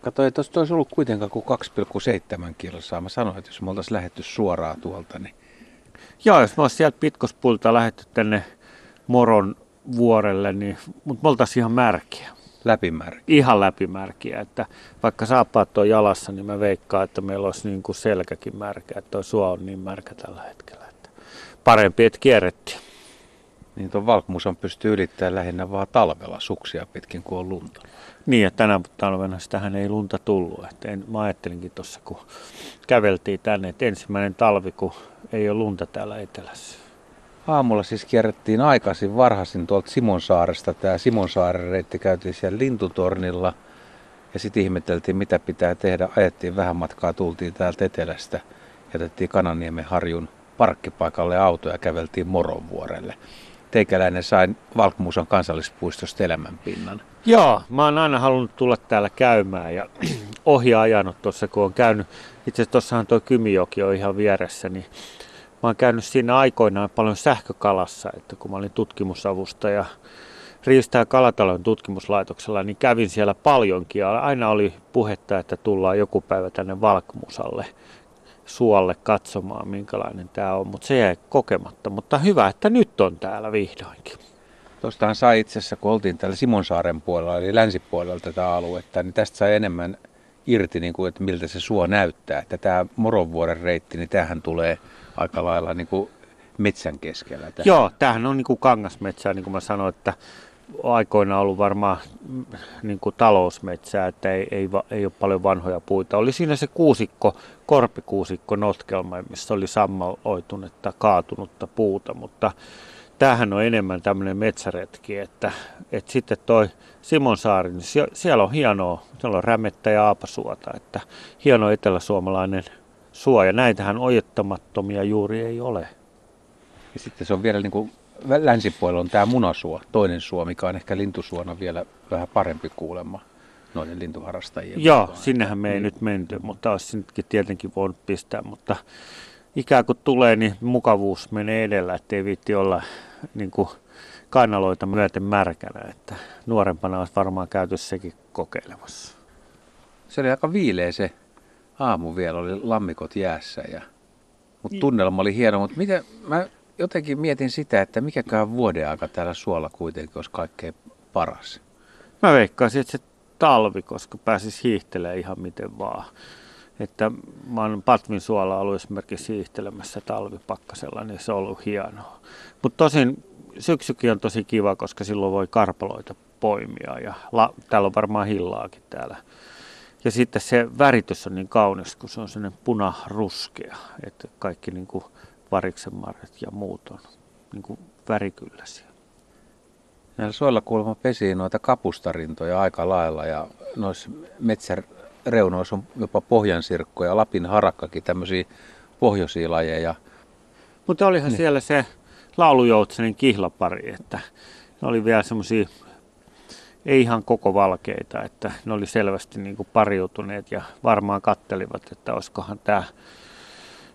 Kato, ei tuossa olisi ollut kuitenkaan kuin 2,7 kilsaa. Mä sanoin, että jos me oltaisiin lähetty suoraan tuolta, niin... Joo, jos me olisi sieltä Pitkospulta lähetty tänne Moron vuorelle, niin, mutta me oltaisiin ihan märkiä. Läpimärkiä. Ihan läpimärkiä, että vaikka saappaat on jalassa, niin mä veikkaan, että meillä olisi niin kuin selkäkin märkä, että tuo suo on niin märkä tällä hetkellä. Että parempi, että kierrettiin. Niin tuon valkmuson pystyy ylittämään lähinnä vaan talvella suksia pitkin, kun on lunta. Niin, ja tänä talvena sitähän ei lunta tullut. Että en, mä ajattelinkin tuossa, kun käveltiin tänne, että ensimmäinen talvi, kun ei ole lunta täällä etelässä. Aamulla siis kierrettiin aikaisin varhaisin tuolta Simonsaaresta. Tämä Simonsaaren reitti käytiin siellä lintutornilla ja sitten ihmeteltiin mitä pitää tehdä. Ajettiin vähän matkaa, tultiin täältä etelästä. Jätettiin Kananiemen harjun parkkipaikalle auto ja käveltiin Moronvuorelle. Teikäläinen sai Valkmuuson kansallispuistosta elämänpinnan. Joo, mä oon aina halunnut tulla täällä käymään ja ohi ajanut tuossa, kun on käynyt. Itse asiassa tuossahan tuo Kymijoki on ihan vieressä, niin Mä oon käynyt siinä aikoinaan paljon sähkökalassa, että kun mä olin tutkimusavustaja ja Kalatalon tutkimuslaitoksella, niin kävin siellä paljonkin ja aina oli puhetta, että tullaan joku päivä tänne Valkmusalle suolle katsomaan, minkälainen tämä on, mutta se jäi kokematta. Mutta hyvä, että nyt on täällä vihdoinkin. Tuostahan sai itse asiassa, kun oltiin täällä Simonsaaren puolella, eli länsipuolella tätä aluetta, niin tästä sai enemmän irti, niin kuin, että miltä se suo näyttää. Että tämä Moronvuoren reitti, niin tähän tulee aika lailla niin kuin metsän keskellä. Tähän. Joo, tämähän on niin kuin kangasmetsää, niin kuin mä sanoin, että aikoina ollut varmaan niin kuin talousmetsää, että ei, ei, ei ole paljon vanhoja puita. Oli siinä se kuusikko, korpikuusikko notkelma, missä oli sammaloitunutta, kaatunutta puuta, mutta tämähän on enemmän tämmöinen metsäretki, että, että sitten toi Simonsaari, niin siellä on hienoa, siellä on rämettä ja aapasuota, että hieno eteläsuomalainen suo, ja näitähän ojettamattomia juuri ei ole. Ja sitten se on vielä niin kuin länsipuolella on tämä munasuo, toinen suo, mikä on ehkä lintusuona vielä vähän parempi kuulemma noiden lintuharrastajien. Joo, mukaan. sinnehän me ei niin. nyt menty, mutta olisi sinnekin tietenkin voinut pistää, mutta ikään kuin tulee, niin mukavuus menee edellä, ettei viitti olla niin kuin kainaloita myöten märkänä, että nuorempana olisi varmaan käyty sekin kokeilemassa. Se oli aika viileä se aamu vielä, oli lammikot jäässä, ja, mutta tunnelma oli hieno, mutta miten, mä jotenkin mietin sitä, että mikäkään vuoden aika täällä suolla kuitenkin olisi kaikkein paras. Mä veikkaisin, että se talvi, koska pääsis hiihtelemään ihan miten vaan. Että mä oon Patvin suolla ollut esimerkiksi hiihtelemässä talvipakkasella, niin se on ollut hienoa. Mutta tosin syksykin on tosi kiva, koska silloin voi karpaloita poimia ja la, täällä on varmaan hillaakin täällä. Ja sitten se väritys on niin kaunis, kun se on sellainen punaruskea, että kaikki niin kuin variksenmarjat ja muut on niin kuin värikylläisiä. Näillä soilla kuulemma pesii noita kapustarintoja aika lailla ja noissa metsäreunoissa on jopa pohjansirkkoja, Lapin harakkakin, tämmöisiä pohjoisia lajeja. Mutta olihan niin. siellä se laulujoutsenin kihlapari, että ne oli vielä semmoisia ei ihan koko valkeita, että ne oli selvästi niin kuin pariutuneet ja varmaan kattelivat, että olisikohan tämä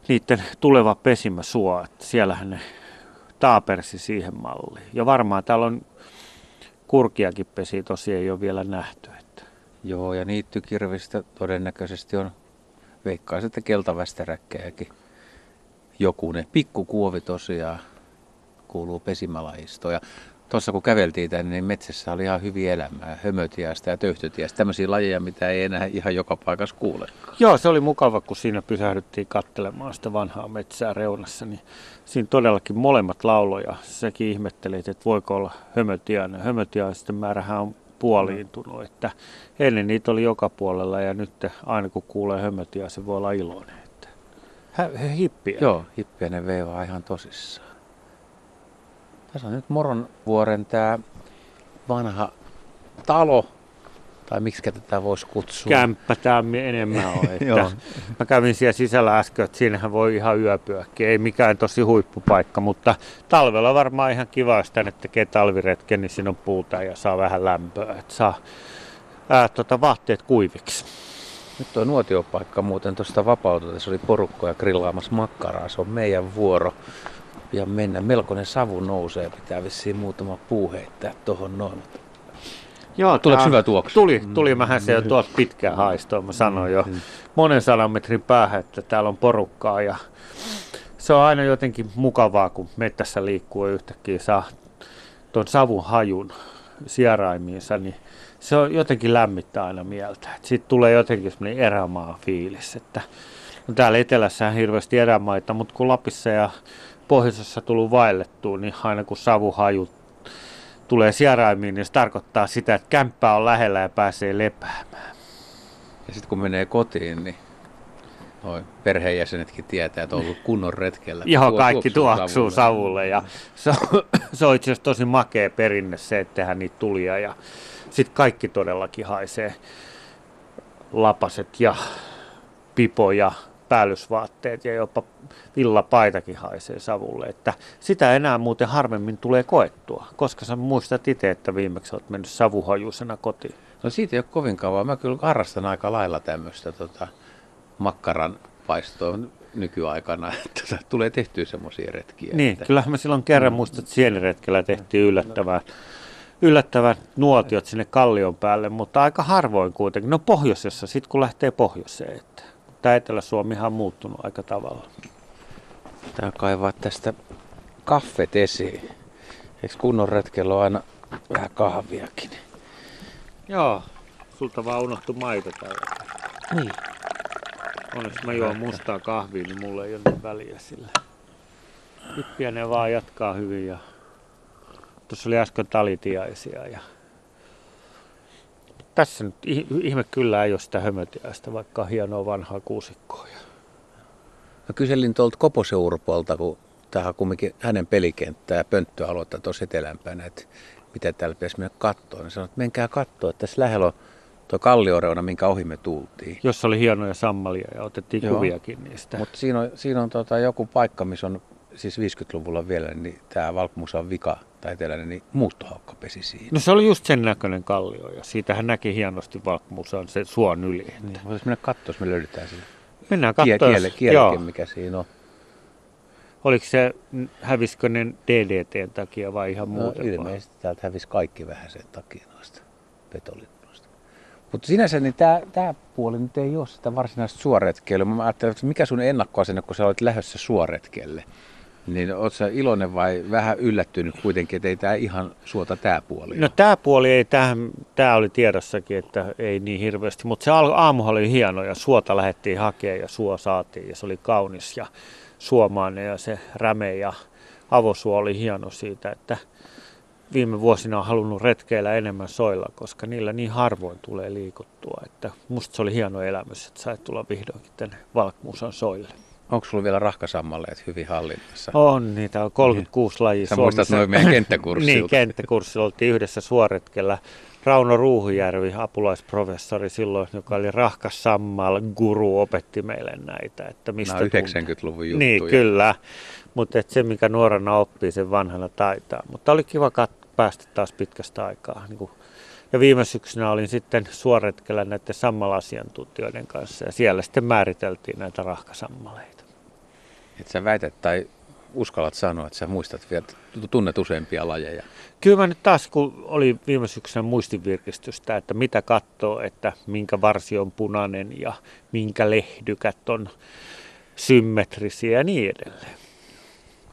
niiden tuleva pesimä suo, että siellähän ne taapersi siihen malliin. Ja varmaan täällä on kurkiakin pesi, tosi ei ole vielä nähty. Että. Joo, ja niittykirvistä todennäköisesti on, veikkaisin, että keltavästeräkkejäkin jokunen. Pikkukuovi tosiaan kuuluu pesimälajistoon. Ja tuossa kun käveltiin tänne, niin metsässä oli ihan hyviä elämää, hömötiäistä ja töyhtötiäistä, tämmöisiä lajeja, mitä ei enää ihan joka paikassa kuule. Joo, se oli mukava, kun siinä pysähdyttiin katselemaan sitä vanhaa metsää reunassa, niin siinä todellakin molemmat lauloja, sekin ihmetteli, että voiko olla hömötiäinen. Hömötiäisten määrähän on puoliintunut, että ennen niitä oli joka puolella ja nyt aina kun kuulee hömötiä, se voi olla iloinen. Että hippiä. Joo, hippiä ne veivaa ihan tosissaan. Tässä on nyt Moronvuoren tämä vanha talo, tai miksi tätä voisi kutsua? Kämppä tämä enemmän on. Että mä kävin siellä sisällä äsken, että siinähän voi ihan yöpyäkin. Ei mikään tosi huippupaikka, mutta talvella varmaan ihan kiva, jos tänne tekee talviretken, niin siinä on puuta ja saa vähän lämpöä. Että saa ää, tota, vaatteet kuiviksi. Nyt tuo nuotiopaikka muuten tuosta vapaututa, se oli porukkoja grillaamassa makkaraa, se on meidän vuoro pian mennä. Melkoinen savu nousee, pitää vissiin muutama puu heittää tuohon noin. Joo, Tuleeko tää- hyvä tuoksu? Tuli, tuli. Mähän se jo tuolta pitkään haistoon. Mä sanoin jo monen sadan metrin päähän, että täällä on porukkaa ja se on aina jotenkin mukavaa, kun mettässä liikkuu ja yhtäkkiä saa tuon savun hajun sieraimiinsa, niin se on jotenkin lämmittää aina mieltä. Siitä tulee jotenkin semmoinen erämaa fiilis, että no täällä etelässä on hirveästi erämaita, mutta kun Lapissa ja pohjoisessa tullut vaellettua, niin aina kun savuhaju tulee sieraimiin, niin se tarkoittaa sitä, että kämppää on lähellä ja pääsee lepäämään. Ja sitten kun menee kotiin, niin noi perheenjäsenetkin tietää, että on ollut kunnon retkellä. Joo, Tuo- kaikki tuoksuu tuoksuu savulle ja se on, se on itse asiassa tosi makea perinne se, että tehdään niitä tulia ja sitten kaikki todellakin haisee lapaset ja pipo ja päällysvaatteet ja jopa villapaitakin haisee savulle. Että sitä enää muuten harvemmin tulee koettua, koska sä muistat itse, että viimeksi olet mennyt savuhajuisena kotiin. No siitä ei ole kovin kauan. Mä kyllä harrastan aika lailla tämmöistä tota, makkaran paistoa nykyaikana, että tulee tehtyä semmoisia retkiä. Niin, että, kyllähän me silloin kerran muistat, että sieniretkellä tehtiin yllättävää yllättävät nuotiot sinne kallion päälle, mutta aika harvoin kuitenkin. No pohjoisessa, sitten kun lähtee pohjoiseen. Että. Tämä Etelä-Suomihan on muuttunut aika tavalla. Pitää kaivaa tästä kaffet esiin. Eikö kunnon retkellä ole aina vähän kahviakin? Joo, sulta vaan unohtu maito tällä. Niin. Onneksi mä juon mustaa kahvia, niin mulla ei ole niin väliä sillä. Hyppiäinen vaan jatkaa hyvin ja tuossa oli äsken talitiaisia ja tässä nyt ih- ihme kyllä ei ole sitä hömötiäistä, vaikka hienoa vanhaa kuusikkoa. Mä kyselin tuolta Koposen Urpolta, kun tähän on kumminkin hänen pelikenttää ja pönttöaluetta tuossa etelämpänä, että mitä täällä pitäisi mennä kattoon. Niin sanoin, että menkää kattoon, että tässä lähellä on tuo kallioreuna, minkä ohi me tultiin. Jossa oli hienoja sammalia ja otettiin Joo. kuviakin niistä. Mutta siinä on, siinä on tota joku paikka, missä on siis 50-luvulla vielä, niin tämä Valkmusan vika tai eteläinen, niin muuttohaukka pesi siinä. No se oli just sen näköinen kallio ja siitähän näki hienosti Valkmusan se suon yli. Että Niin, voitaisiin mennä katsoa, jos me löydetään se Mennään katsoa. kiele, kieleke, mikä siinä on. Oliko se, hävisikö ne DDTn takia vai ihan No, muuten? ilmeisesti täältä hävisi kaikki vähän sen takia noista petolinnuista. Mutta sinänsä niin tämä puoli nyt ei ole sitä varsinaista suoretkeilyä. Mä ajattelin, että mikä sun ennakkoasenne, kun sä olet lähdössä suoretkelle? Niin sä iloinen vai vähän yllättynyt kuitenkin, että ei tämä ihan suota tämä puoli No tämä puoli ei, tämä oli tiedossakin, että ei niin hirveästi, mutta se aamuhan oli hieno ja suota lähdettiin hakemaan ja suo saatiin ja se oli kaunis ja suomainen ja se räme ja avosuo oli hieno siitä, että viime vuosina on halunnut retkeillä enemmän soilla, koska niillä niin harvoin tulee liikuttua, että musta se oli hieno elämys, että sait tulla vihdoinkin tänne Valkmuusan soille. Onko sulla vielä rahkasammalleet hyvin hallinnassa? On, niitä on 36 lajia Sä muistat noin meidän kenttäkurssilta. Niin, kenttäkurssilla oltiin yhdessä suoretkellä. Rauno Ruuhujärvi, apulaisprofessori silloin, joka oli rahkas sammal guru, opetti meille näitä. Että mistä Nämä on tunt- 90-luvun juttuja. Niin, kyllä. Mutta se, mikä nuorena oppii, sen vanhana taitaa. Mutta oli kiva kat- päästä taas pitkästä aikaa. Niin kuin ja viime syksynä olin sitten suoretkellä näiden sammalasiantuntijoiden kanssa ja siellä sitten määriteltiin näitä rahkasammaleita. Et sä väität tai uskallat sanoa, että sä muistat vielä, tunnet useampia lajeja. Kyllä mä nyt taas, kun oli viime syksynä muistinvirkistystä, että mitä katsoo, että minkä varsi on punainen ja minkä lehdykät on symmetrisiä ja niin edelleen.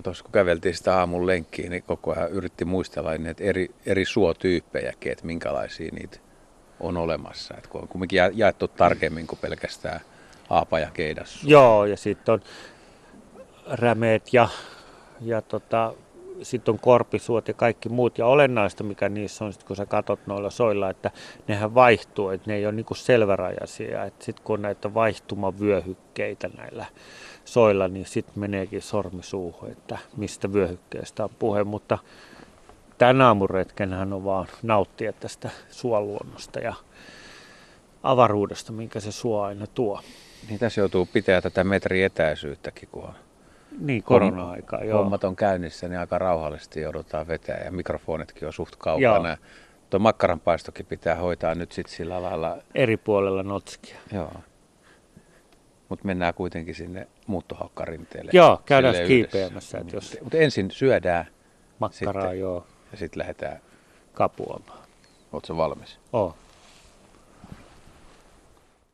Tuossa kun käveltiin sitä aamun lenkkiä, niin koko ajan yritti muistella niitä eri, eri suotyyppejäkin, että minkälaisia niitä on olemassa. Et kun on kuitenkin ja- jaettu tarkemmin kuin pelkästään aapa ja keidassu. Joo, ja sitten on rämeet ja, ja tota, sitten on korpisuot ja kaikki muut. Ja olennaista, mikä niissä on, sit kun sä katot noilla soilla, että nehän vaihtuu, että ne ei ole niinku selvärajaisia. Sitten kun on näitä vaihtumavyöhykkeitä näillä soilla, niin sitten meneekin sormi suuhun, että mistä vyöhykkeestä on puhe. Mutta tämän aamuretkenhän on vaan nauttia tästä suoluonnosta ja avaruudesta, minkä se suo aina tuo. Niin tässä joutuu pitää tätä metri etäisyyttäkin, kun on Niin, korona-aikaa, joo. hommat on käynnissä, niin aika rauhallisesti joudutaan vetää ja mikrofonitkin on suht kaukana. Joo. Tuo makkaranpaistokin pitää hoitaa nyt sitten sillä lailla, Eri puolella notskia. joo. Mutta mennään kuitenkin sinne muuttohaukkarinteelle. Joo, käydään kiipeämässä, yhdessä. jos Mutta ensin syödään makkaraa Sitten. joo ja sitten lähdetään kapuamaan. Oletko valmis? Oo.